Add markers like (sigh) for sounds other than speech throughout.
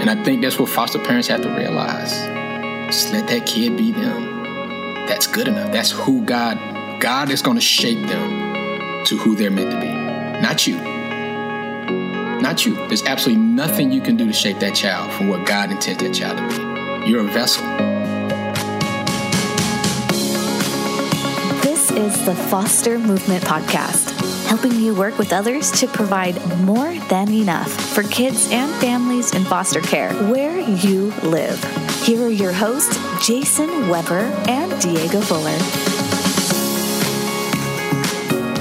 And I think that's what foster parents have to realize. Just let that kid be them. That's good enough. That's who God, God is going to shape them to who they're meant to be. Not you. Not you. There's absolutely nothing you can do to shape that child from what God intended that child to be. You're a vessel. This is the Foster Movement Podcast, helping you work with others to provide more than enough for kids and families in foster care where you live. Here are your hosts, Jason Weber and Diego Fuller.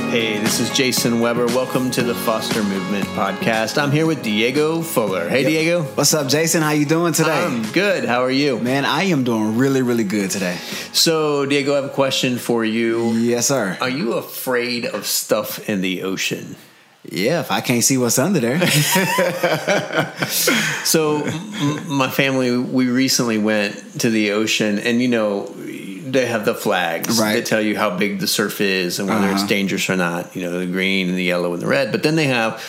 Hey, this is Jason Weber. Welcome to the Foster Movement Podcast. I'm here with Diego Fuller. Hey, Diego. What's up, Jason? How you doing today? I'm good. How are you? Man, I am doing really, really good today. So, Diego, I have a question for you. Yes, sir. Are you afraid of stuff in the ocean? Yeah, if I can't see what's under there. (laughs) so, m- my family, we recently went to the ocean, and you know, they have the flags Right. that tell you how big the surf is and whether it's Uh-huh. dangerous or not. You know, the green and the yellow and the red. But then they have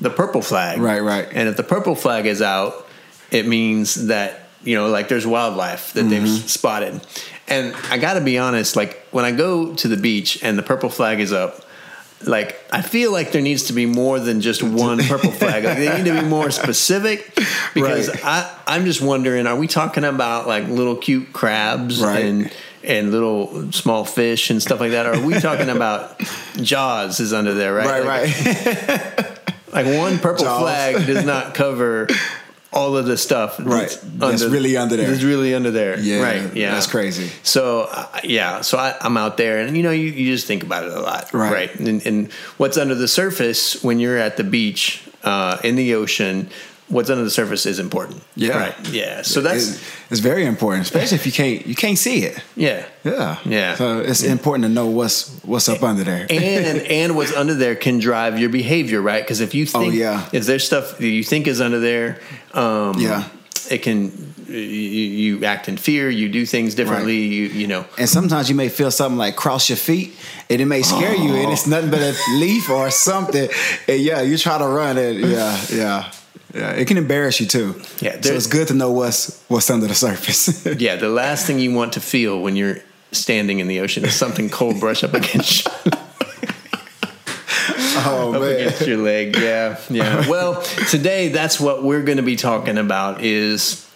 the purple flag. Right, right. And if the purple flag is out, it means that you know, like there's wildlife that they've Mm-hmm. s- spotted. And I got to be honest, like when I go to the beach and the purple flag is up. Like I feel like there needs to be more than just one purple flag. Like they need to be more specific because Right. I I'm just wondering, are we talking about like little cute crabs Right. and and little small fish and stuff like that? Or are we talking about Jaws is under there, right? right, Like, right. (laughs) like one purple Jaws. flag does not cover all of the stuff Right. That's really under there. That's really under there. Yeah, right. Yeah, that's crazy. So uh, yeah, so I, I'm out there, and you know, you, you just think about it a lot, Right. And, and what's under the surface when you're at the beach uh, in the ocean, what's under the surface is important. Yeah. Right. Yeah. So that's it's, it's very important, especially if you can't you can't see it. yeah. Yeah, Yeah. So it's important to know what's what's up under there. and (laughs) and what's under there can drive your behavior, right? Because if you think Oh, yeah. if there's stuff that you think is under there, um, Yeah. it can you, you act in fear, you do things differently, you you know. and sometimes you may feel something like cross your feet, and it may scare you, and it's nothing but a leaf or something. And yeah, you try to run it. Yeah, yeah, yeah. It can embarrass you too. Yeah, so it's good to know what's what's under the surface. (laughs) Yeah, the last thing you want to feel when you're standing in the ocean is something cold brush up against you. (laughs) oh up man. against your leg. Yeah, yeah. Well, today that's what we're going to be talking about is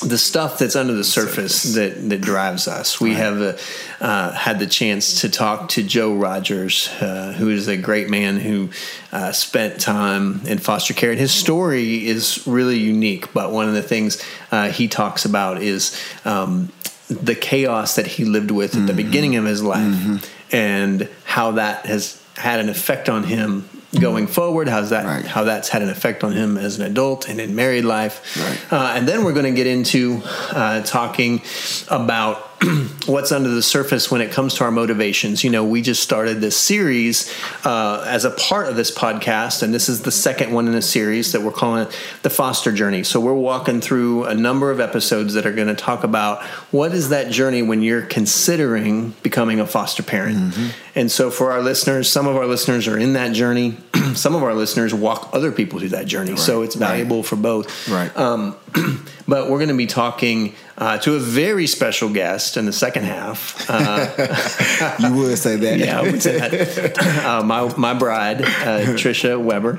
the stuff that's under the surface that that drives us. We have uh, uh, had the chance to talk to Joe Rogers, uh, who is a great man who uh, spent time in foster care, and his story is really unique. But one of the things uh, he talks about is. Um, the chaos that he lived with at the beginning of his life and how that has had an effect on him going forward how's that Right. how that's had an effect on him as an adult and in married life Right. uh, and then we're going to get into uh, talking about (clears throat) what's under the surface when it comes to our motivations. You know, we just started this series uh, as a part of this podcast, and this is the second one in a series that we're calling it the Foster Journey. So we're walking through a number of episodes that are going to talk about what is that journey when you're considering becoming a foster parent. And so for our listeners, some of our listeners are in that journey. (clears throat) some of our listeners walk other people through that journey. So it's Right. valuable for both. Right. Um, (clears throat) but we're going to be talking uh, to a very special guest in the second half. Uh, (laughs) (laughs) you would say that. yeah, I would say that. (laughs) Uh, my my bride, uh, Trisha Weber,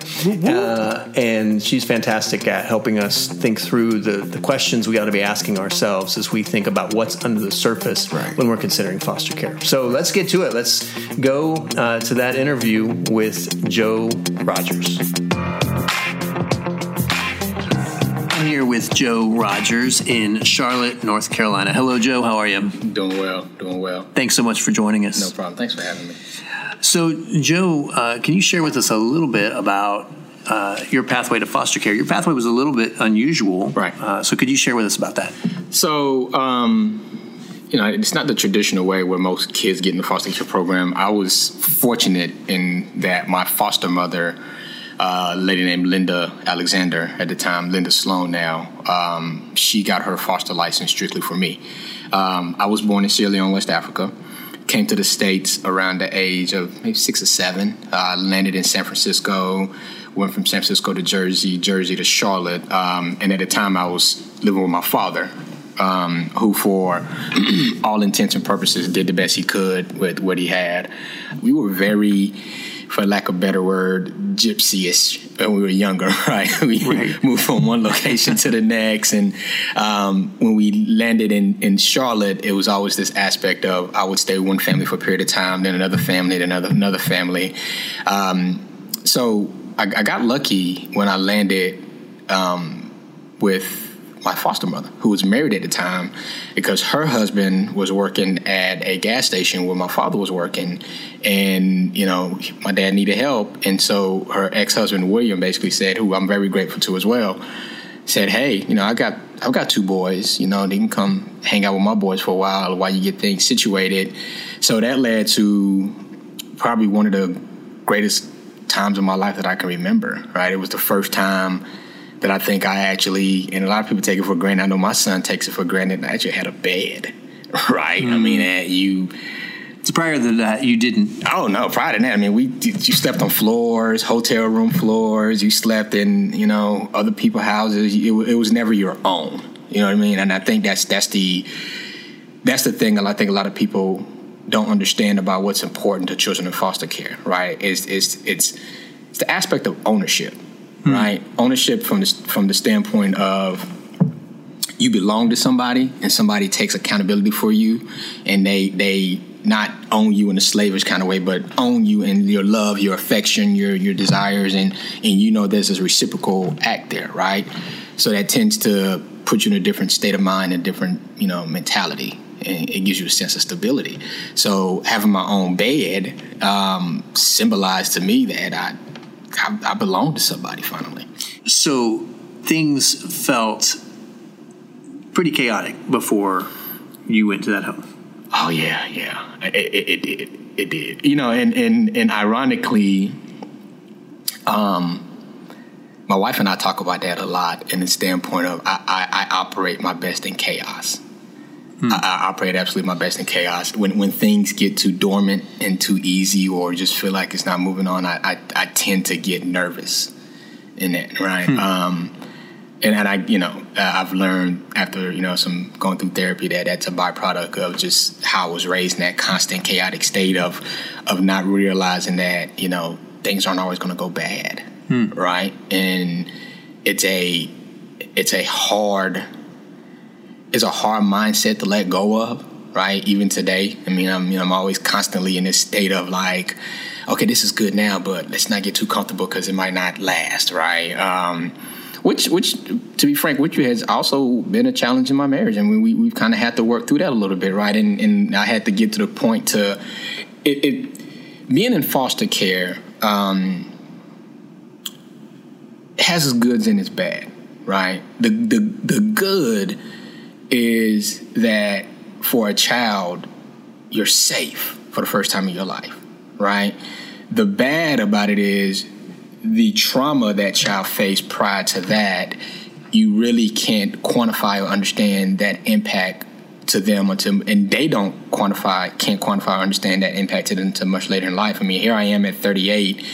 uh, and she's fantastic at helping us think through the, the questions we ought to be asking ourselves as we think about what's under the surface Right. when we're considering foster care. So let's get to it. Let's go uh, to that interview with Joe Rogers. With Joe Rogers in Charlotte, North Carolina. Hello, Joe. How are you? Doing well, doing well. Thanks so much for joining us. No problem. Thanks for having me. So, Joe, uh, can you share with us a little bit about uh, your pathway to foster care? Your pathway was a little bit unusual, Right. Uh, so, could you share with us about that? So, um, you know, it's not the traditional way where most kids get in the foster care program. I was fortunate in that my foster mother, uh, a lady named Linda Alexander at the time, Linda Sloan now, um, she got her foster license strictly for me. Um, I was born in Sierra Leone, West Africa. Came to the States around the age of maybe six or seven. Uh, landed in San Francisco, Went from San Francisco to Jersey, Jersey to Charlotte, um, and at the time I was living with my father, um, who, for (clears throat) all intents and purposes, did the best he could with what he had. We were very for lack of a better word, gypsy-ish when we were younger, (laughs) right? we right. moved from one location to the next. And um, when we landed in, in Charlotte, it was always this aspect of I would stay with one family for a period of time, then another family, then another, another family. Um, so I, I, got lucky when I landed um, with my foster mother, who was married at the time, because her husband was working at a gas station where my father was working, and you know my dad needed help, and so her ex husband William basically said, who I'm very grateful to as well, said, "Hey, you know I got I've got two boys, you know they can come hang out with my boys for a while while you get things situated." So that led to probably one of the greatest times of my life that I can remember. Right, it was the first time that I think I actually, and a lot of people take it for granted. I know my son takes it for granted. I actually had a bed, (laughs) right? Mm. I mean, you. So prior to that, you didn't. Oh no! Prior to that, I mean, we you slept on floors, hotel room floors. You slept in, you know, other people's houses. It, it was never your own. You know what I mean? And I think that's that's the that's the thing. I think a lot of people don't understand about what's important to children in foster care. Right? Is it's it's it's the aspect of ownership mm. right? Ownership from the from the standpoint of you belong to somebody and somebody takes accountability for you and they they not own you in a slavish kind of way, but own you in your love, your affection, your your desires, and and you know there's this reciprocal act there, right? So that tends to put you in a different state of mind, a different you know mentality, and it gives you a sense of stability. So having my own bed um, symbolized to me that I I, I belong to somebody finally. So things felt pretty chaotic before you went to that home. Oh yeah, yeah, it, it, it, it did. You know, and and and ironically, um, my wife and I talk about that a lot in the standpoint of I, I, I operate my best in chaos. Hmm. I, I, operate absolutely my best in chaos. When when things get too dormant and too easy, or just feel like it's not moving on, I I, I tend to get nervous in it, right? Hmm. Um, and, and I, you know, I've learned after you know some going through therapy that that's a byproduct of just how I was raised in that constant chaotic state of of not realizing that you know things aren't always going to go bad, hmm. right? And it's a it's a hard is a hard mindset to let go of, right? Even today. I mean, I'm you know, I'm always constantly in this state of like, okay, this is good now, but let's not get too comfortable because it might not last, right? Um, which, which, to be frank with you, has also been a challenge in my marriage. I mean, we we've kind of had to work through that a little bit, right? And and I had to get to the point to it, it being in foster care um, has its goods and its bad, right? The the the good is that for a child, you're safe for the first time in your life, right? The bad about it is the trauma that child faced prior to that, you really can't quantify or understand that impact to them until and they don't quantify can't quantify or understand that impact to them until much later in life. I mean, here I am at 38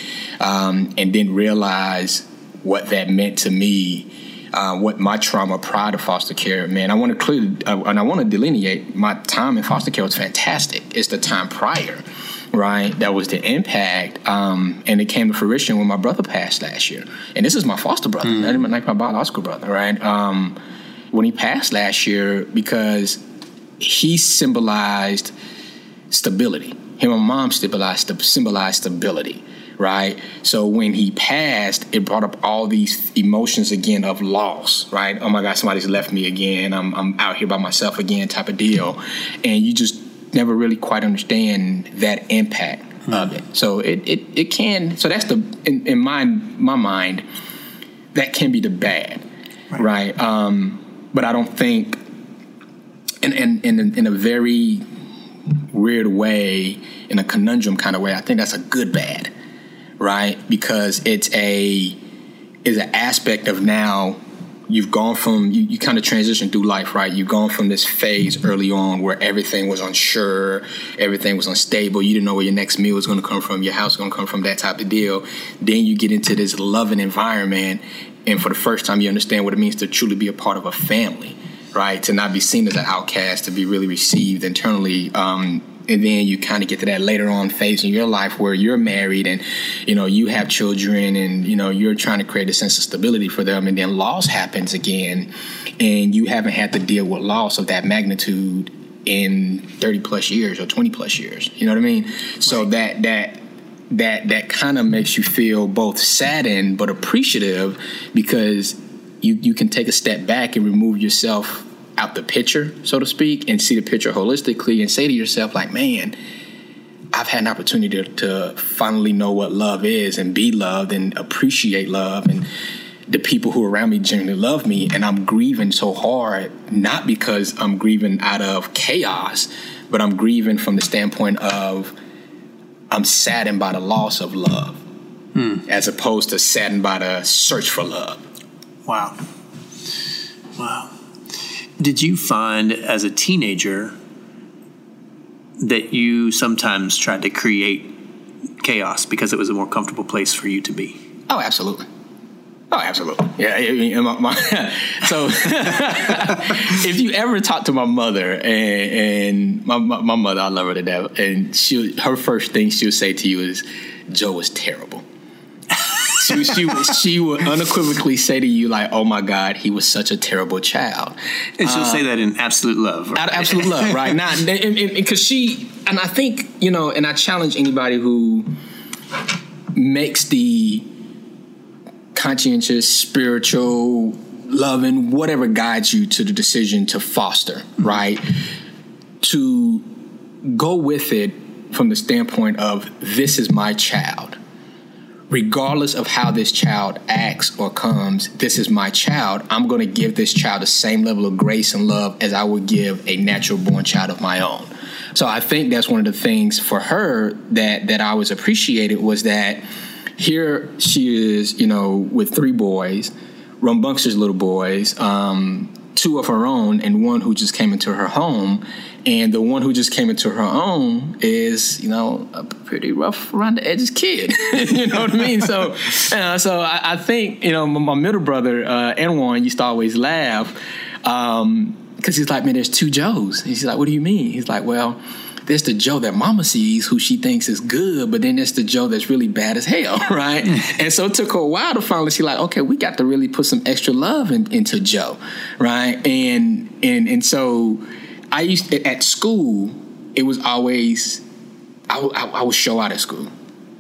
um, and didn't realize what that meant to me uh, what my trauma prior to foster care, man, I want to clear uh, and I want to delineate my time in foster care was fantastic. It's the time prior, right? That was the impact, um, and it came to fruition when my brother passed last year. And this is my foster brother, mm. not even like my biological brother, right? Um, when he passed last year, because he symbolized stability. Him and mom symbolized symbolized stability right? So when he passed, it brought up all these emotions again of loss, right? Oh my God, somebody's left me again. I'm, I'm out here by myself again, type of deal. And you just never really quite understand that impact mm-hmm. of it. So it, it, it can, so that's the, in, in my, my mind, that can be the bad, right? right? Um, but I don't think, in, in, in, in a very weird way, in a conundrum kind of way, I think that's a good bad right? Because it's a is an aspect of now you've gone from you, you kind of transition through life right? You've gone from this phase early on where everything was unsure everything was unstable you didn't know where your next meal was going to come from your house was going to come from that type of deal. Then you get into this loving environment and for the first time you understand what it means to truly be a part of a family right? To not be seen as an outcast to be really received internally um, and then you kind of get to that later on phase in your life where you're married and you know you have children and you know you're trying to create a sense of stability for them and then loss happens again and you haven't had to deal with loss of that magnitude in 30 plus years or 20 plus years. You know what i mean? So that that that that kind of makes you feel both saddened but appreciative because you you can take a step back and remove yourself out the picture, so to speak, and see the picture holistically and say to yourself, like, man, I've had an opportunity to, to finally know what love is and be loved and appreciate love and the people who are around me genuinely love me. And I'm grieving so hard not because I'm grieving out of chaos but I'm grieving from the standpoint of I'm saddened by the loss of love hmm. as opposed to saddened by the search for love. Wow. Wow did you find as a teenager that you sometimes tried to create chaos because it was a more comfortable place for you to be? Oh, absolutely. Oh, absolutely. Yeah. My, my, (laughs) so, (laughs) if you ever talk to my mother and, and my, my, my, mother, I love her to death, and she her first thing she'll say to you is, "Joe was terrible." She, she, she would unequivocally say to you like, "Oh my God, he was such a terrible child," and she'll uh, say that in absolute love, right? absolute love, right? Not because she and I think you know, and I challenge anybody who makes the conscientious, spiritual, loving, whatever guides you to the decision to foster, mm-hmm. right? To go with it from the standpoint of this is my child regardless of how this child acts or comes, this is my child. I'm going to give this child the same level of grace and love as I would give a natural born child of my own. So I think that's one of the things for her that that I was appreciated was that here she is, you know, with three boys, rambunctious little boys, um, two of her own, and one who just came into her home and the one who just came into her own is you know a pretty rough around the edges kid (laughs) you know what i mean so uh, so I, I, think you know my, my middle brother uh Anwan used to always laugh um because he's like man there's two joes he's like what do you mean he's like well there's the Joe that mama sees who she thinks is good, but then there's the Joe that's really bad as hell, (laughs) right? (laughs) and so it took her a while to finally see like, okay, we got to really put some extra love in, into Joe, right? And and and so I used to, at school. It was always I, I, I was show out of school.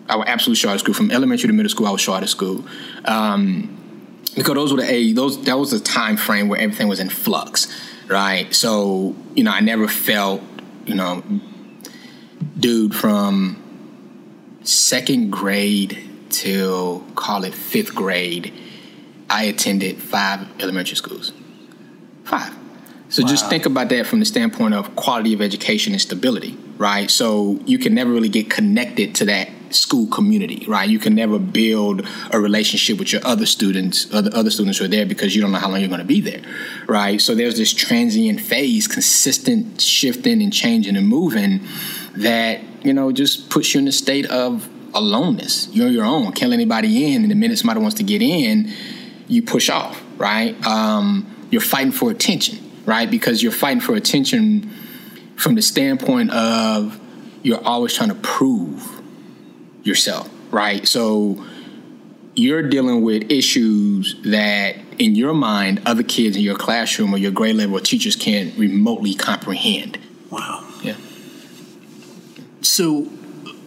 I was absolutely show out of school from elementary to middle school. I was show out of school um, because those were the age. Those that was the time frame where everything was in flux, right? So you know, I never felt you know, dude from second grade till call it fifth grade. I attended five elementary schools. Five. So wow. just think about that from the standpoint of quality of education and stability, right? So you can never really get connected to that school community, right? You can never build a relationship with your other students, other other students who are there because you don't know how long you're going to be there, right? So there's this transient phase, consistent shifting and changing and moving that you know just puts you in a state of aloneness. You're your own, can't let anybody in, and the minute somebody wants to get in, you push off, right? Um, you're fighting for attention right? Because you're fighting for attention from the standpoint of you're always trying to prove yourself, right? So you're dealing with issues that in your mind other kids in your classroom or your grade level teachers can't remotely comprehend. Wow. Yeah. So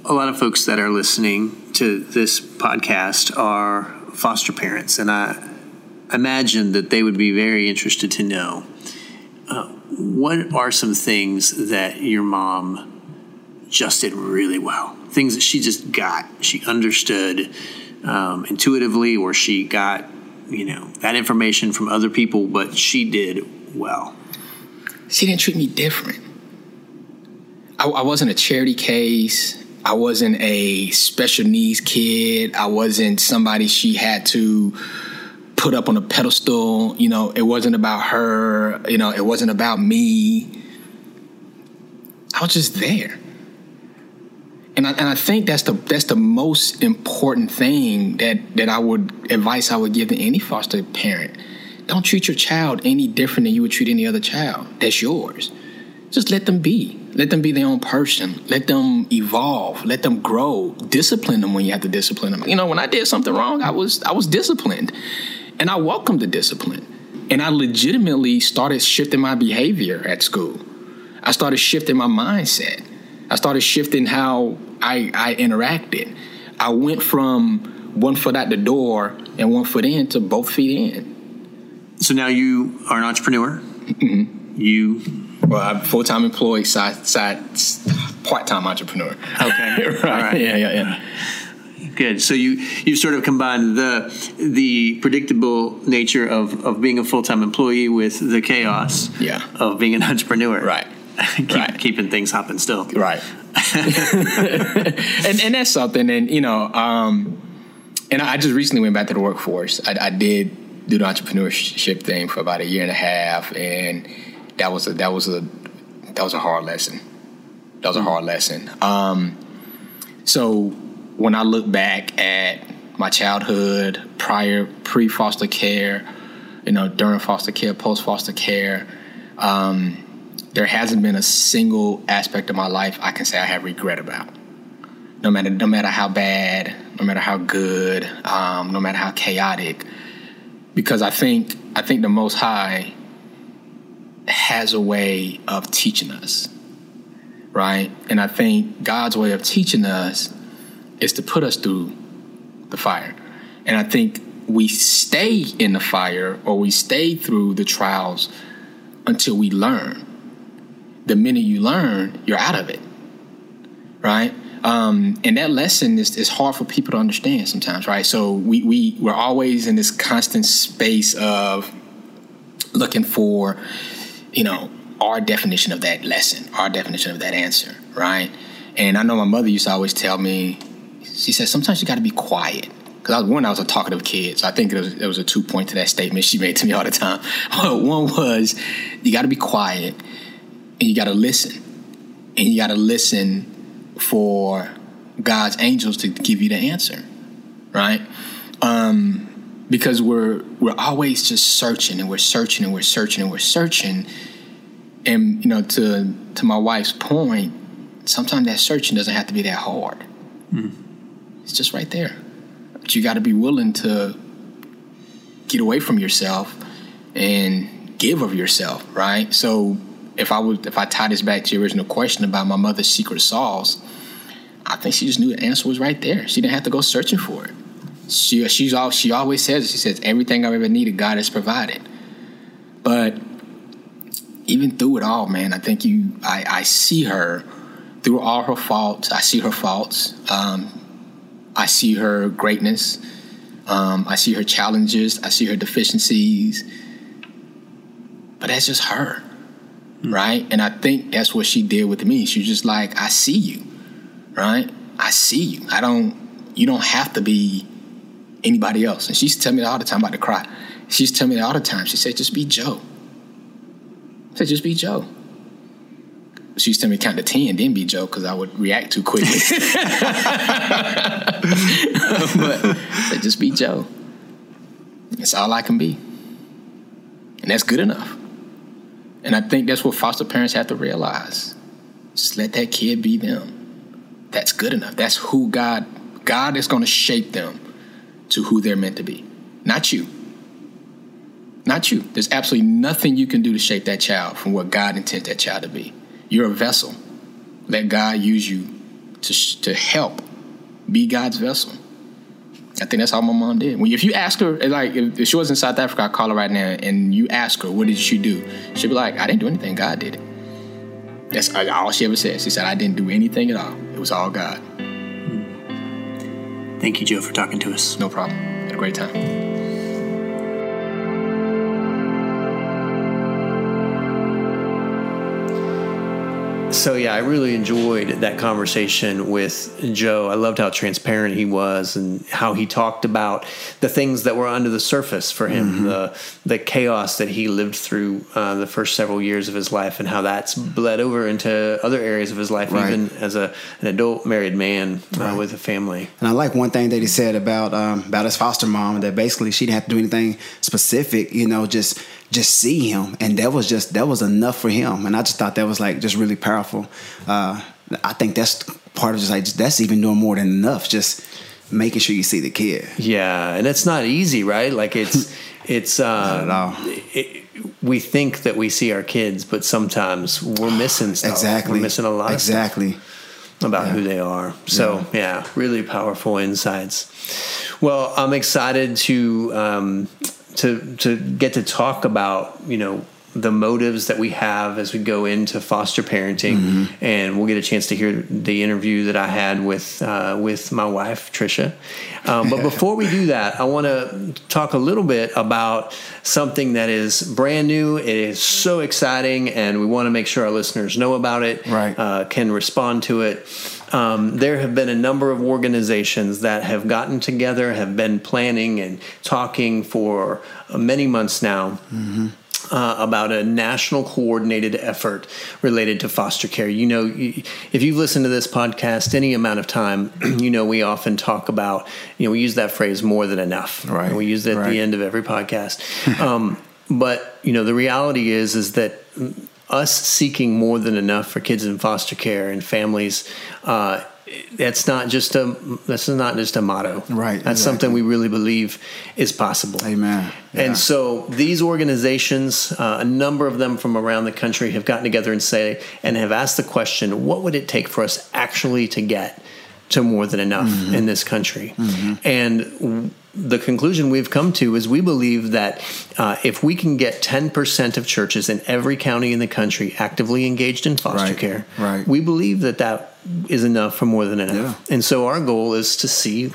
a lot of folks that are listening to this podcast are foster parents and I imagine that they would be very interested to know what are some things that your mom just did really well? Things that she just got, she understood um, intuitively, or she got, you know, that information from other people, but she did well. She didn't treat me different. I, I wasn't a charity case. I wasn't a special needs kid. I wasn't somebody she had to put up on a pedestal. You know, it wasn't about her. You know, it wasn't about me. I was just there. And I, and I think that's the that's the most important thing that that I would advice I would give to any foster parent. Don't treat your child any different than you would treat any other child. That's yours. Just let them be. Let them be their own person. Let them evolve. Let them grow. Discipline them when you have to discipline them. You know, when I did something wrong, I was I was disciplined, and I welcomed the discipline. And I legitimately started shifting my behavior at school. I started shifting my mindset. I started shifting how I, I interacted. I went from one foot out the door and one foot in to both feet in. So now you are an entrepreneur. Mm-hmm. You well, I'm full time employee, side side part time entrepreneur. Okay, (laughs) right. right. Yeah, yeah, yeah. Good. So you you sort of combined the the predictable nature of of being a full time employee with the chaos yeah. of being an entrepreneur. Right. (laughs) Keep, right. keeping things hopping still. Right. (laughs) and and that's something. And you know, um, and I just recently went back to the workforce. I, I did do the entrepreneurship thing for about a year and a half, and that was a that was a that was a hard lesson. That was a hard lesson. Um, so when I look back at my childhood, prior pre foster care, you know, during foster care, post foster care, um, there hasn't been a single aspect of my life I can say I have regret about. No matter no matter how bad, no matter how good, um, no matter how chaotic, because I think I think the Most High has a way of teaching us, right? And I think God's way of teaching us is to put us through the fire. And I think we stay in the fire or we stay through the trials until we learn. The minute you learn, you're out of it, right? Um, and that lesson is, is hard for people to understand sometimes, right? So we, we, we're always in this constant space of looking for you know, our definition of that lesson, our definition of that answer, right? And I know my mother used to always tell me, she said, sometimes you got to be quiet. Because I was one, I was a talkative kid, so I think there was, was a two point to that statement she made to me all the time. (laughs) one was, you got to be quiet, and you got to listen, and you got to listen for God's angels to give you the answer, right? Um, because we're we're always just searching and we're searching and we're searching and we're searching and you know to to my wife's point sometimes that searching doesn't have to be that hard mm. It's just right there but you got to be willing to get away from yourself and give of yourself right so if i would if i tie this back to your original question about my mother's secret sauce i think she just knew the answer was right there she didn't have to go searching for it she she's all she always says she says everything I've ever needed God has provided. But even through it all, man, I think you I, I see her through all her faults. I see her faults. Um, I see her greatness. Um, I see her challenges. I see her deficiencies. But that's just her, mm-hmm. right? And I think that's what she did with me. She was just like, I see you, right? I see you. I don't. You don't have to be anybody else. And she's telling me all the time about to cry. She's telling me all the time. She said, just be Joe. I said, just be Joe. She used to tell me count to 10, then be Joe, because I would react too quickly. (laughs) (laughs) but just be Joe. That's all I can be. And that's good enough. And I think that's what foster parents have to realize. Just let that kid be them. That's good enough. That's who God God is going to shape them to who they're meant to be, not you. Not you. There's absolutely nothing you can do to shape that child from what God intends that child to be. You're a vessel. Let God use you to, to help be God's vessel. I think that's how my mom did. When if you ask her, like if she was in South Africa, I call her right now, and you ask her, "What did she do?" She'll be like, "I didn't do anything. God did it." That's all she ever said. She said, "I didn't do anything at all. It was all God." Thank you, Joe, for talking to us. No problem. Had a great time. So yeah, I really enjoyed that conversation with Joe. I loved how transparent he was and how he talked about the things that were under the surface for him, mm-hmm. the the chaos that he lived through uh, the first several years of his life, and how that's bled over into other areas of his life, right. even as a an adult married man uh, right. with a family. And I like one thing that he said about um, about his foster mom that basically she didn't have to do anything specific, you know, just just see him, and that was just that was enough for him. And I just thought that was like just really powerful. Uh, I think that's part of just like that's even doing more than enough. Just making sure you see the kid. Yeah, and it's not easy, right? Like it's (laughs) it's uh, not at all. It, we think that we see our kids, but sometimes we're missing stuff. Exactly, we're missing a lot. Exactly. about yeah. who they are. So yeah. yeah. really powerful insights. Well, I'm excited to um, to to get to talk about you know the motives that we have as we go into foster parenting, mm-hmm. and we'll get a chance to hear the interview that I had with uh, with my wife Trisha. Um, but (laughs) before we do that, I want to talk a little bit about something that is brand new. It is so exciting, and we want to make sure our listeners know about it, right? Uh, can respond to it. Um, there have been a number of organizations that have gotten together, have been planning and talking for many months now. Mm-hmm. Uh, about a national coordinated effort related to foster care. You know, if you've listened to this podcast any amount of time, (clears throat) you know we often talk about, you know, we use that phrase more than enough. Right. We use it at right. the end of every podcast. (laughs) um, but you know, the reality is is that us seeking more than enough for kids in foster care and families. Uh, that's not just a that's not just a motto right that's exactly. something we really believe is possible amen yeah. and so these organizations uh, a number of them from around the country have gotten together and say and have asked the question what would it take for us actually to get to more than enough mm-hmm. in this country mm-hmm. and the conclusion we've come to is we believe that uh, if we can get 10% of churches in every county in the country actively engaged in foster right, care, right. we believe that that is enough for more than enough. Yeah. And so our goal is to see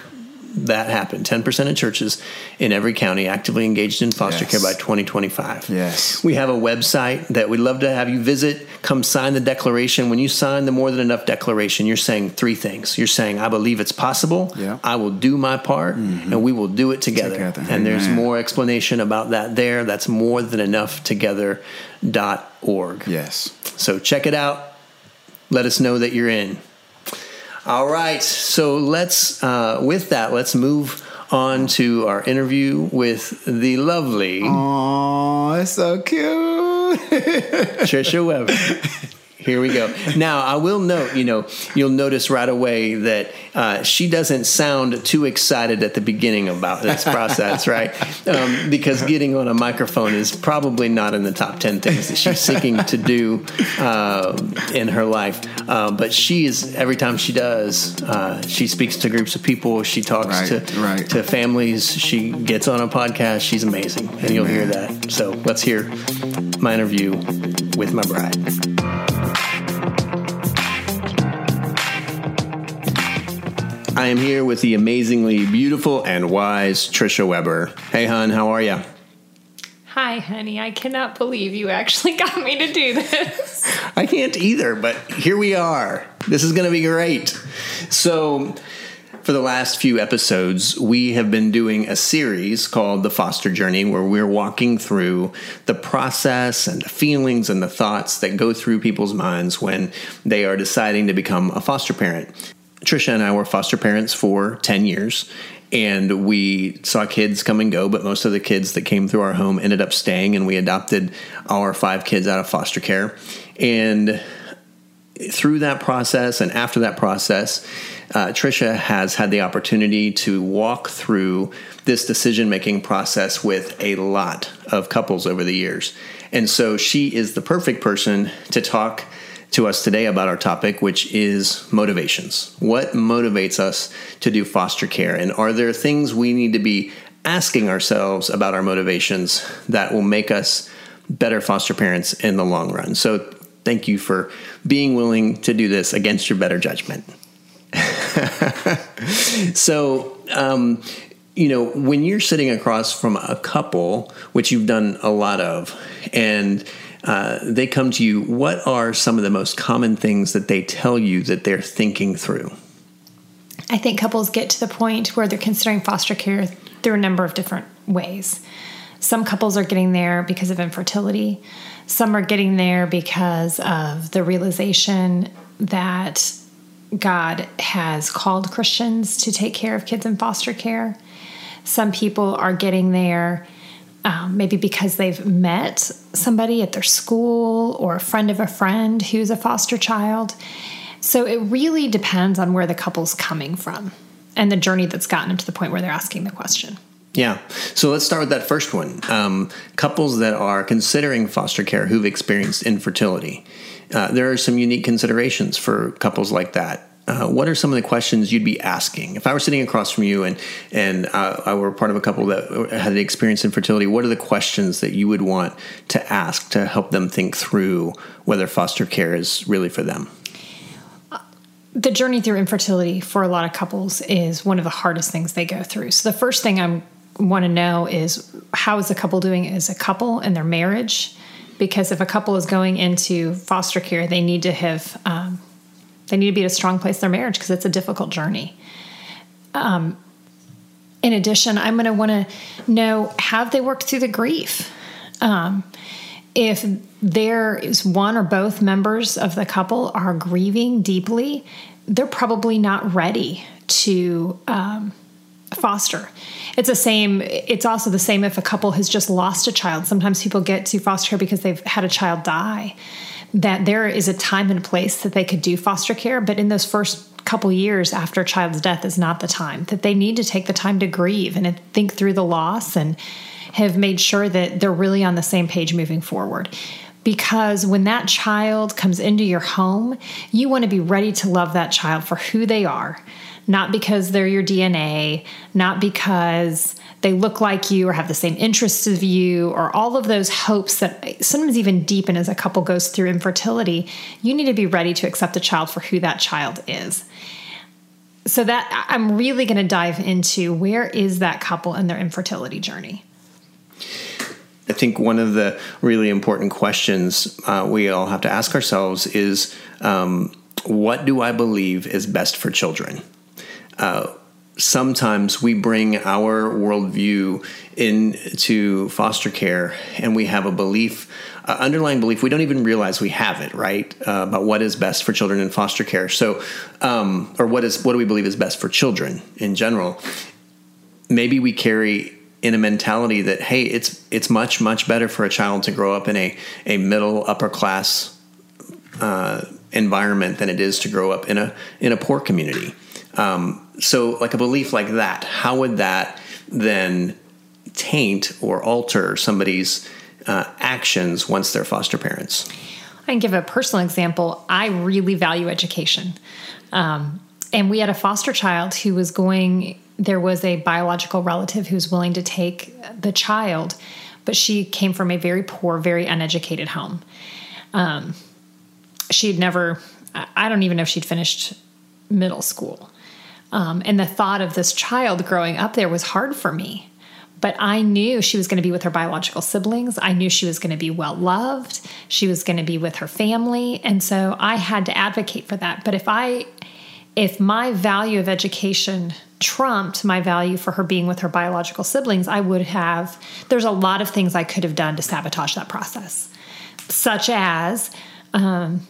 that happened. 10% of churches in every county actively engaged in foster yes. care by 2025 yes we have a website that we'd love to have you visit come sign the declaration when you sign the more than enough declaration you're saying three things you're saying i believe it's possible yeah. i will do my part mm-hmm. and we will do it together, together. and Amen. there's more explanation about that there that's more than enough together.org yes so check it out let us know that you're in all right. So let's, uh, with that, let's move on to our interview with the lovely. Oh, it's so cute. (laughs) Trisha Weber. Here we go. Now, I will note, you know, you'll notice right away that uh, she doesn't sound too excited at the beginning about this (laughs) process, right? Um, because getting on a microphone is probably not in the top 10 things that she's seeking to do uh, in her life. Uh, but she is, every time she does, uh, she speaks to groups of people, she talks right, to, right. to families, she gets on a podcast. She's amazing, and you'll hear that. So let's hear my interview with my bride. I am here with the amazingly beautiful and wise Trisha Weber. Hey, hon, how are you? Hi, honey. I cannot believe you actually (laughs) got me to do this. I can't either, but here we are. This is going to be great. So, for the last few episodes, we have been doing a series called The Foster Journey, where we're walking through the process and the feelings and the thoughts that go through people's minds when they are deciding to become a foster parent. Trisha and I were foster parents for 10 years, and we saw kids come and go, but most of the kids that came through our home ended up staying, and we adopted our five kids out of foster care. And through that process and after that process, uh, Trisha has had the opportunity to walk through this decision making process with a lot of couples over the years. And so she is the perfect person to talk to us today about our topic, which is motivations. What motivates us to do foster care? And are there things we need to be asking ourselves about our motivations that will make us better foster parents in the long run? So, thank you for being willing to do this against your better judgment. (laughs) so, um, you know, when you're sitting across from a couple, which you've done a lot of, and uh, they come to you, what are some of the most common things that they tell you that they're thinking through? I think couples get to the point where they're considering foster care through a number of different ways. Some couples are getting there because of infertility. Some are getting there because of the realization that God has called Christians to take care of kids in foster care. Some people are getting there um, maybe because they've met somebody at their school or a friend of a friend who's a foster child. So it really depends on where the couple's coming from and the journey that's gotten them to the point where they're asking the question. Yeah. So let's start with that first one. Um, couples that are considering foster care who've experienced infertility. Uh, there are some unique considerations for couples like that. Uh, what are some of the questions you'd be asking if I were sitting across from you and and uh, I were part of a couple that had experienced infertility? What are the questions that you would want to ask to help them think through whether foster care is really for them? The journey through infertility for a lot of couples is one of the hardest things they go through. So the first thing I want to know is how is the couple doing as a couple in their marriage? Because if a couple is going into foster care, they need to have um, they need to be at a strong place in their marriage because it's a difficult journey. Um, in addition, I'm going to want to know have they worked through the grief? Um, if there is one or both members of the couple are grieving deeply, they're probably not ready to um, foster. It's the same. It's also the same if a couple has just lost a child. Sometimes people get to foster care because they've had a child die that there is a time and place that they could do foster care, but in those first couple years after a child's death is not the time that they need to take the time to grieve and think through the loss and have made sure that they're really on the same page moving forward. Because when that child comes into your home, you want to be ready to love that child for who they are, not because they're your DNA, not because they look like you or have the same interests as you, or all of those hopes that sometimes even deepen as a couple goes through infertility. You need to be ready to accept a child for who that child is. So that I'm really going to dive into where is that couple in their infertility journey. I think one of the really important questions uh, we all have to ask ourselves is um, what do I believe is best for children? Uh, sometimes we bring our worldview into foster care and we have a belief underlying belief we don't even realize we have it right uh, about what is best for children in foster care. So um, or what is what do we believe is best for children in general? Maybe we carry in a mentality that hey it's it's much much better for a child to grow up in a a middle upper class uh, environment than it is to grow up in a in a poor community. Um, so, like a belief like that, how would that then taint or alter somebody's uh, actions once they're foster parents? I can give a personal example. I really value education. Um, and we had a foster child who was going, there was a biological relative who was willing to take the child, but she came from a very poor, very uneducated home. Um, she'd never, I don't even know if she'd finished middle school. Um, and the thought of this child growing up there was hard for me. But I knew she was going to be with her biological siblings. I knew she was going to be well loved. She was going to be with her family. And so I had to advocate for that. But if I, if my value of education trumped my value for her being with her biological siblings, I would have, there's a lot of things I could have done to sabotage that process, such as, um,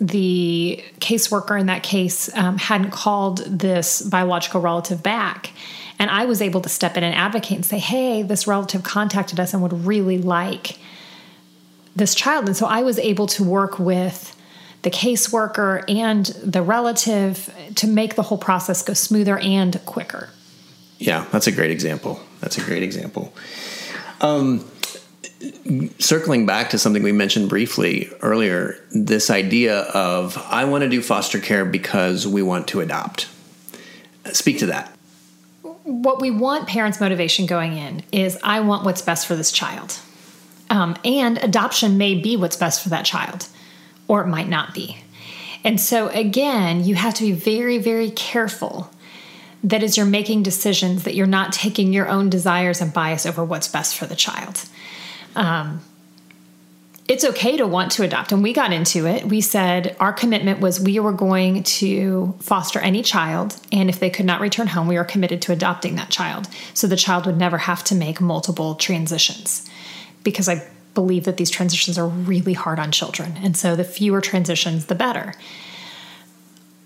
the caseworker in that case um, hadn't called this biological relative back. And I was able to step in and advocate and say, hey, this relative contacted us and would really like this child. And so I was able to work with the caseworker and the relative to make the whole process go smoother and quicker. Yeah, that's a great example. That's a great example. Um, circling back to something we mentioned briefly earlier, this idea of I want to do foster care because we want to adopt. Speak to that. What we want parents' motivation going in is I want what's best for this child. Um, and adoption may be what's best for that child, or it might not be. And so, again, you have to be very, very careful that as you're making decisions, that you're not taking your own desires and bias over what's best for the child. Um, it's okay to want to adopt. And we got into it. We said our commitment was we were going to foster any child. And if they could not return home, we were committed to adopting that child. So the child would never have to make multiple transitions. Because I believe that these transitions are really hard on children. And so the fewer transitions, the better.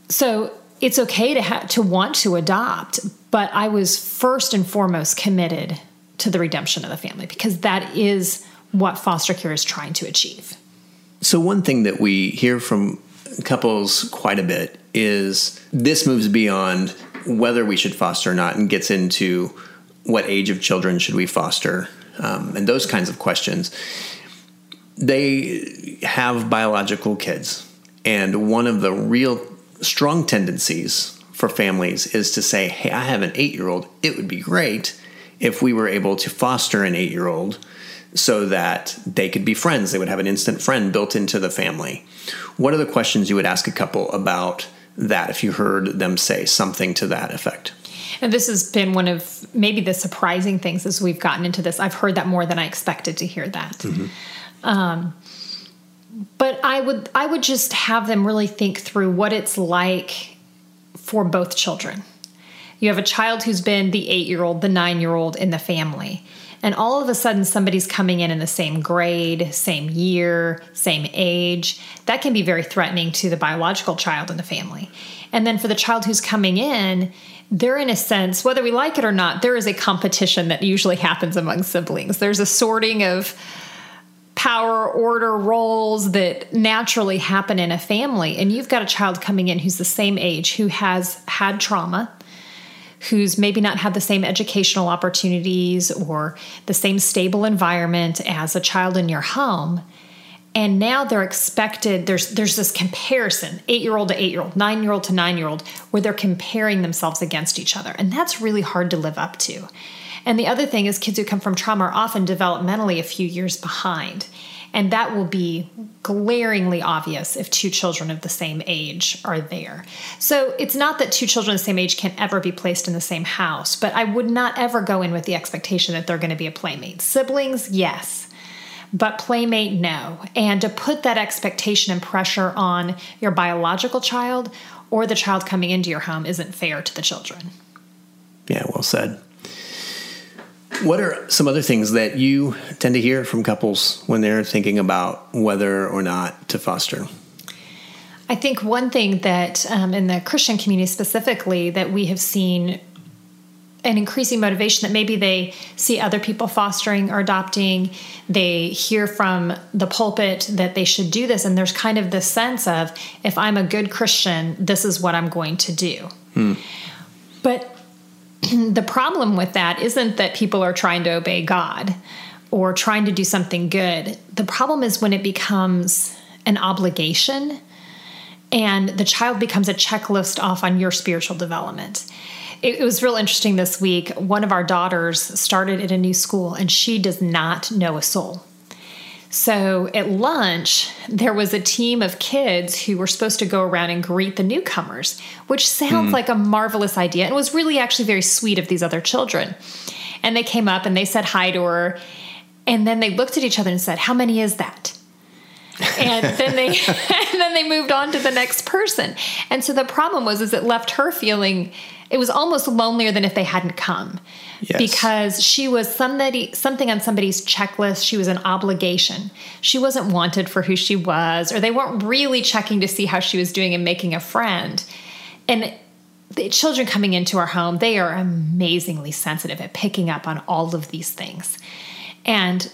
So it's okay to ha- to want to adopt, but I was first and foremost committed to the redemption of the family because that is what foster care is trying to achieve. So one thing that we hear from couples quite a bit is this moves beyond whether we should foster or not and gets into what age of children should we foster um, and those kinds of questions. They have biological kids, and one of the real strong tendencies for families is to say, Hey, I have an eight year old. It would be great if we were able to foster an eight year old so that they could be friends. They would have an instant friend built into the family. What are the questions you would ask a couple about that if you heard them say something to that effect? And this has been one of maybe the surprising things as we've gotten into this. I've heard that more than I expected to hear that. Mm-hmm. Um, but I would I would just have them really think through what it's like for both children. You have a child who's been the 8-year-old, the 9-year-old in the family. And all of a sudden somebody's coming in in the same grade, same year, same age. That can be very threatening to the biological child in the family. And then for the child who's coming in, they're in a sense, whether we like it or not, there is a competition that usually happens among siblings. There's a sorting of power, order, roles that naturally happen in a family. And you've got a child coming in who's the same age, who has had trauma, who's maybe not had the same educational opportunities or the same stable environment as a child in your home. And now they're expected, there's there's this comparison, eight year old to eight year old, nine year old to nine year old, where they're comparing themselves against each other. And that's really hard to live up to. And the other thing is, kids who come from trauma are often developmentally a few years behind. And that will be glaringly obvious if two children of the same age are there. So it's not that two children of the same age can ever be placed in the same house, but I would not ever go in with the expectation that they're going to be a playmate. Siblings, yes, but playmate, no. And to put that expectation and pressure on your biological child or the child coming into your home isn't fair to the children. Yeah, well said. What are some other things that you tend to hear from couples when they're thinking about whether or not to foster? I think one thing that um, in the Christian community specifically that we have seen an increasing motivation that maybe they see other people fostering or adopting. They hear from the pulpit that they should do this, and there's kind of this sense of if I'm a good Christian, this is what I'm going to do. Hmm. But (clears throat) the problem with that isn't that people are trying to obey God or trying to do something good. The problem is when it becomes an obligation and the child becomes a checklist off on your spiritual development. It, was real interesting this week. One of our daughters started at a new school and she does not know a soul. So at lunch, there was a team of kids who were supposed to go around and greet the newcomers, which sounds mm. like a marvelous idea and was really actually very sweet of these other children. And they came up and they said hi to her. And then they looked at each other and said, How many is that? and then they (laughs) and then they moved on to the next person. And so the problem was is it left her feeling it was almost lonelier than if they hadn't come. Yes. Because she was somebody something on somebody's checklist, she was an obligation. She wasn't wanted for who she was or they weren't really checking to see how she was doing and making a friend. And the children coming into our home, they are amazingly sensitive at picking up on all of these things. And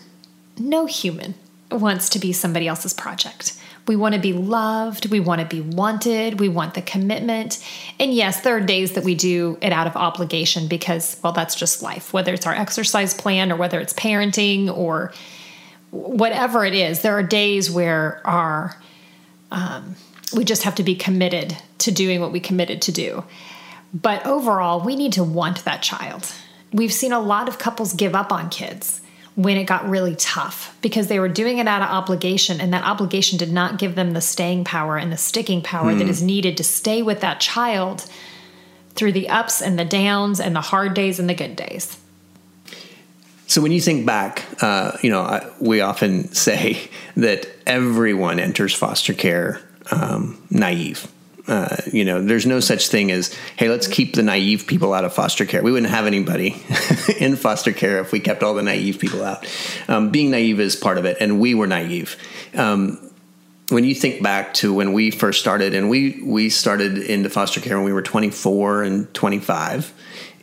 no human wants to be somebody else's project. We want to be loved. We want to be wanted. We want the commitment. And yes, there are days that we do it out of obligation because, well, that's just life, whether it's our exercise plan or whether it's parenting or whatever it is. There are days where our, um, we just have to be committed to doing what we committed to do. But overall, we need to want that child. We've seen a lot of couples give up on kids when it got really tough because they were doing it out of obligation and that obligation did not give them the staying power and the sticking power that hmm. is needed to stay with that child through the ups and the downs and the hard days and the good days. So when you think back, uh, you know, I, we often (laughs) say that everyone enters foster care um, naive. Uh, you know, there's no such thing as, hey, let's keep the naive people out of foster care. We wouldn't have anybody (laughs) in foster care if we kept all the naive people out. Um, being naive is part of it, and we were naive. Um, when you think back to when we first started, and we we started into foster care when we were 24 and 25,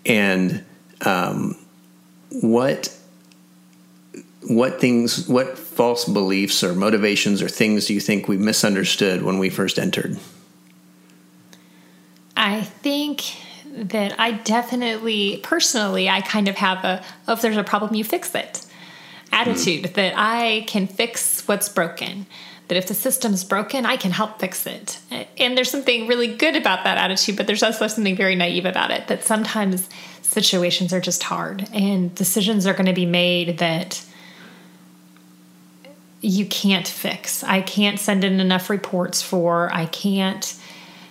and um, what what things, what false beliefs or motivations or things do you think we misunderstood when we first entered? I think that I definitely, personally, I kind of have a, oh, if there's a problem, you fix it attitude mm. that I can fix what's broken. That if the system's broken, I can help fix it. And there's something really good about that attitude, but there's also something very naive about it that sometimes situations are just hard and decisions are going to be made that you can't fix. I can't send in enough reports for. I can't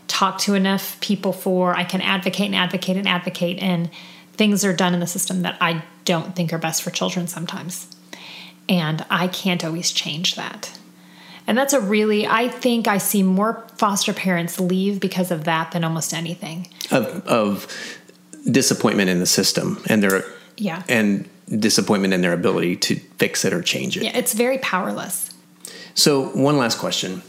talk to enough people for. I can advocate and advocate and advocate, and things are done in the system that I don't think are best for children sometimes. And I can't always change that. And that's a really, I think I see more foster parents leave because of that than almost anything. Of, of disappointment in the system and their, yeah. And disappointment in their ability to fix it or change it. Yeah, it's very powerless. So, one last question.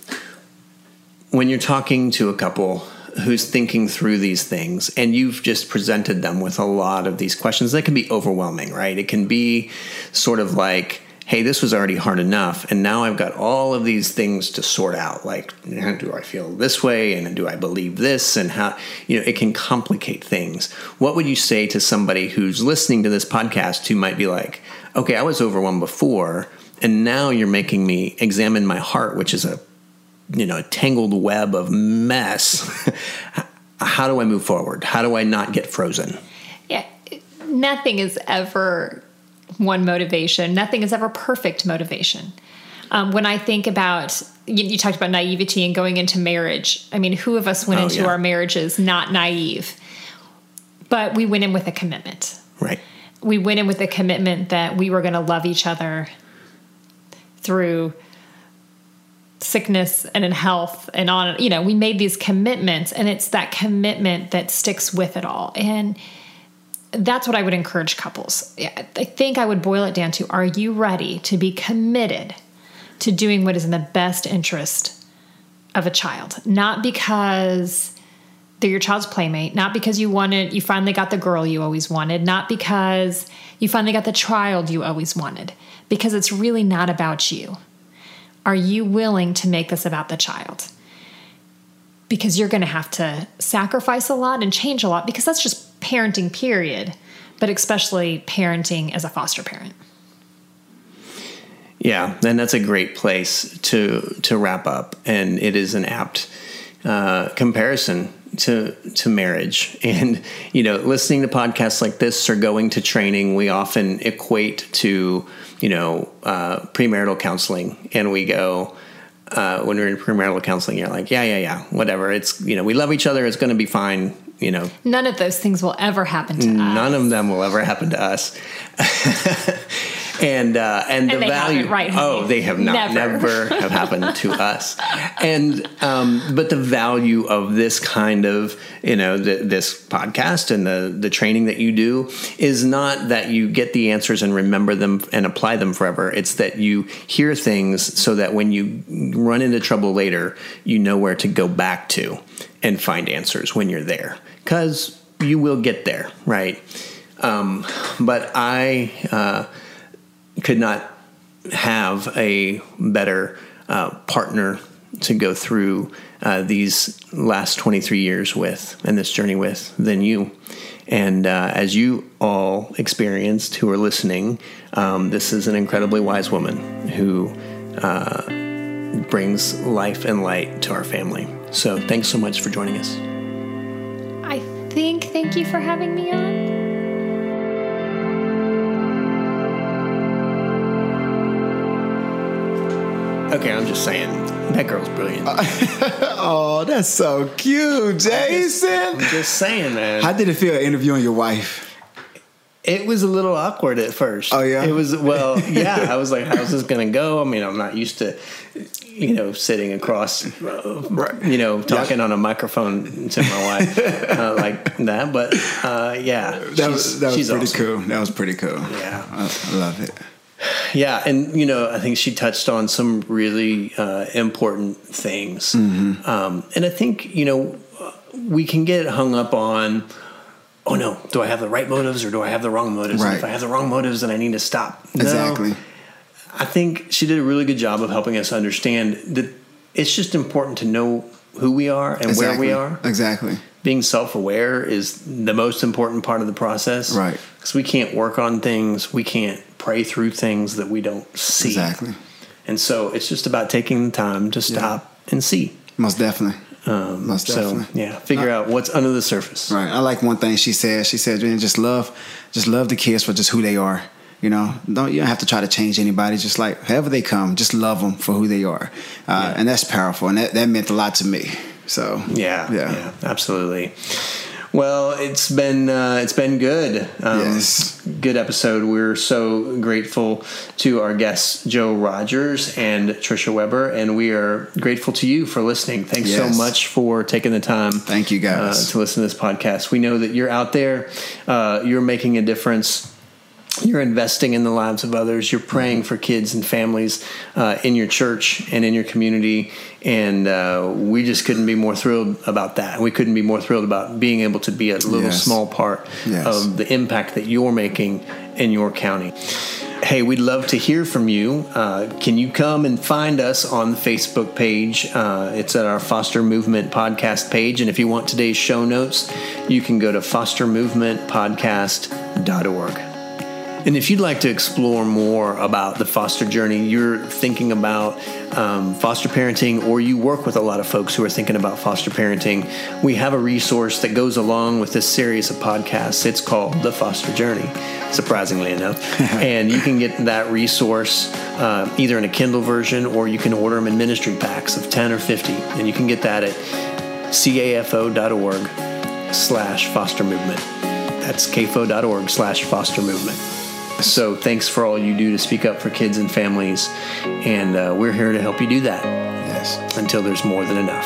When you're talking to a couple who's thinking through these things and you've just presented them with a lot of these questions, that can be overwhelming, right? It can be sort of like, hey, this was already hard enough, and now I've got all of these things to sort out. Like, do I feel this way, and do I believe this, and how you know it can complicate things. What would you say to somebody who's listening to this podcast who might be like, okay, I was overwhelmed before, and now you're making me examine my heart, which is a you know a tangled web of mess. (laughs) how do I move forward? How do I not get frozen? Yeah, nothing is ever one motivation. Nothing is ever perfect motivation. Um, when I think about you, you, talked about naivety and going into marriage. I mean, who of us went oh, into yeah. our marriages not naive? But we went in with a commitment. Right. We went in with a commitment that we were going to love each other through sickness and in health and on you know we made these commitments and it's that commitment that sticks with it all and that's what I would encourage couples. I think I would boil it down to are you ready to be committed to doing what is in the best interest of a child? Not because they're your child's playmate, not because you wanted, you finally got the girl you always wanted, not because you finally got the child you always wanted, because it's really not about you. Are you willing to make this about the child? Because you're going to have to sacrifice a lot and change a lot because that's just parenting period, but especially parenting as a foster parent. Yeah, and that's a great place to to wrap up, and it is an apt uh, comparison to to marriage. And you know, listening to podcasts like this or going to training, we often equate to you know uh, premarital counseling, and we go. Uh, when we're in premarital counseling, you're like, yeah, yeah, yeah, whatever. It's you know, we love each other. It's going to be fine you know none of those things will ever happen to none us none of them will ever happen to us (laughs) and uh, and, and the value right. Oh they have not. Never, never have happened to (laughs) us. And um, but the value of this kind of you know the, this podcast and the the training that you do is not that you get the answers and remember them and apply them forever. It's that you hear things so that when you run into trouble later you know where to go back to and find answers when you're there. Because you will get there, right? Um, but I uh, could not have a better uh, partner to go through uh, these last 23 years with and this journey with than you. And uh, as you all experienced who are listening, um, this is an incredibly wise woman who uh, brings life and light to our family. So thanks so much for joining us. I think thank you for having me on. Okay, I'm just saying that girl's brilliant. (laughs) oh, that's so cute, Jason. I'm just, I'm just saying, man. How did it feel interviewing your wife? It was a little awkward at first. Oh, yeah? It was well, yeah. I was like, "How's this going to go?" I mean, I'm not used to, you know, sitting across, you know, talking on a microphone to my wife uh, like that. But uh, yeah, That was, that was pretty awesome. cool. That was pretty cool. Yeah. I, I love it. Yeah, and you know, I think she touched on some really uh, important things, Mm-hmm. um, and I think you know we can get hung up on, oh no, do I have the right motives or do I have the wrong motives? And Right. if I have the wrong motives, then I need to stop. No, Exactly. I think she did a really good job of helping us understand that it's just important to know who we are and where we are. Exactly. Being self-aware is the most important part of the process, Right. Because we can't work on things, we can't pray through things that we don't see. Exactly. And so it's just about taking the time to stop and see. Most definitely. Um, Most so definitely. yeah, figure out what's under the surface. Right. I like one thing she said. She said, "Man, just love, just love the kids for just who they are. You know, don't you don't have to try to change anybody. Just like however they come, just love them for who they are, uh, and that's powerful. And that, that meant a lot to me. So Yeah, yeah, yeah, absolutely. Well, it's been uh, it's been good. Um, Yes. good episode. We're so grateful to our guests Joe Rogers and Trisha Weber, and we are grateful to you for listening. Thanks so much for taking the time. Thank you, guys. uh, to listen to this podcast. We know that you're out there. Uh, you're making a difference. You're investing in the lives of others. You're praying for kids and families uh, in your church and in your community. And uh, we just couldn't be more thrilled about that. We couldn't be more thrilled about being able to be a little Yes. small part Yes. of the impact that you're making in your county. Hey, we'd love to hear from you. Uh, can you come and find us on the Facebook page? Uh, it's at our Foster Movement podcast page. And if you want today's show notes, you can go to fostermovementpodcast.org. And if you'd like to explore more about the foster journey, you're thinking about um, foster parenting, or you work with a lot of folks who are thinking about foster parenting, we have a resource that goes along with this series of podcasts. It's called The Foster Journey, surprisingly enough. (laughs) and you can get that resource uh, either in a Kindle version or you can order them in ministry packs of 10 or 50. And you can get that at cafo.org slash foster movement. That's cafo.org slash foster movement. So thanks for all you do to speak up for kids and families. And uh, we're here to help you do that yes. until there's more than enough.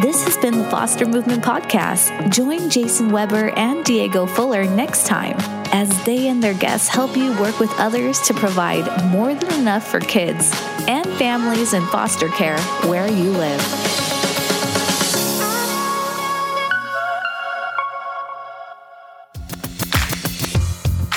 This has been the Foster Movement Podcast. Join Jason Weber and Diego Fuller next time as they and their guests help you work with others to provide more than enough for kids and families in foster care where you live.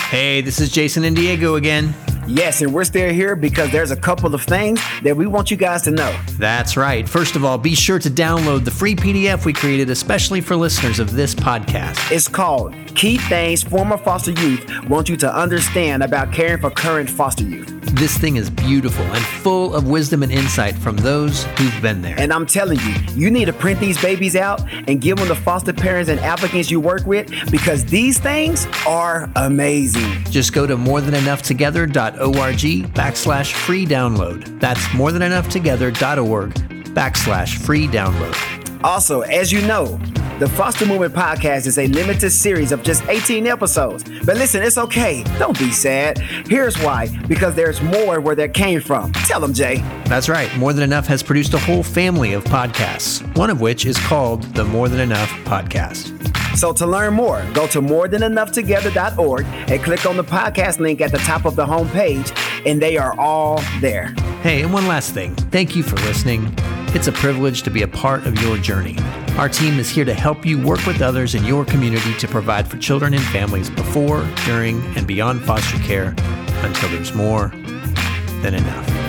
Hey, this is Jason and Diego again. Yes, and we're still here because there's a couple of things that we want you guys to know. That's right. First of all, be sure to download the free PDF we created especially for listeners of this podcast. It's called Key Things Former Foster Youth Want You to Understand About Caring for Current Foster Youth. This thing is beautiful and full of wisdom and insight from those who've been there. And I'm telling you, you need to print these babies out and give them to foster parents and applicants you work with because these things are amazing. Just go to morethanenoughtogether.org backslash free download. That's morethanenoughtogether.org backslash free download. Also, as you know, the Foster Movement Podcast is a limited series of just 18 episodes. But listen, it's okay. Don't be sad. Here's why because there's more where that came from. Tell them, Jay. That's right. More Than Enough has produced a whole family of podcasts, one of which is called the More Than Enough Podcast. So to learn more, go to morethanenoughtogether.org and click on the podcast link at the top of the homepage, and they are all there. Hey, and one last thing. Thank you for listening. It's a privilege to be a part of your journey. Our team is here to help you work with others in your community to provide for children and families before, during, and beyond foster care until there's more than enough.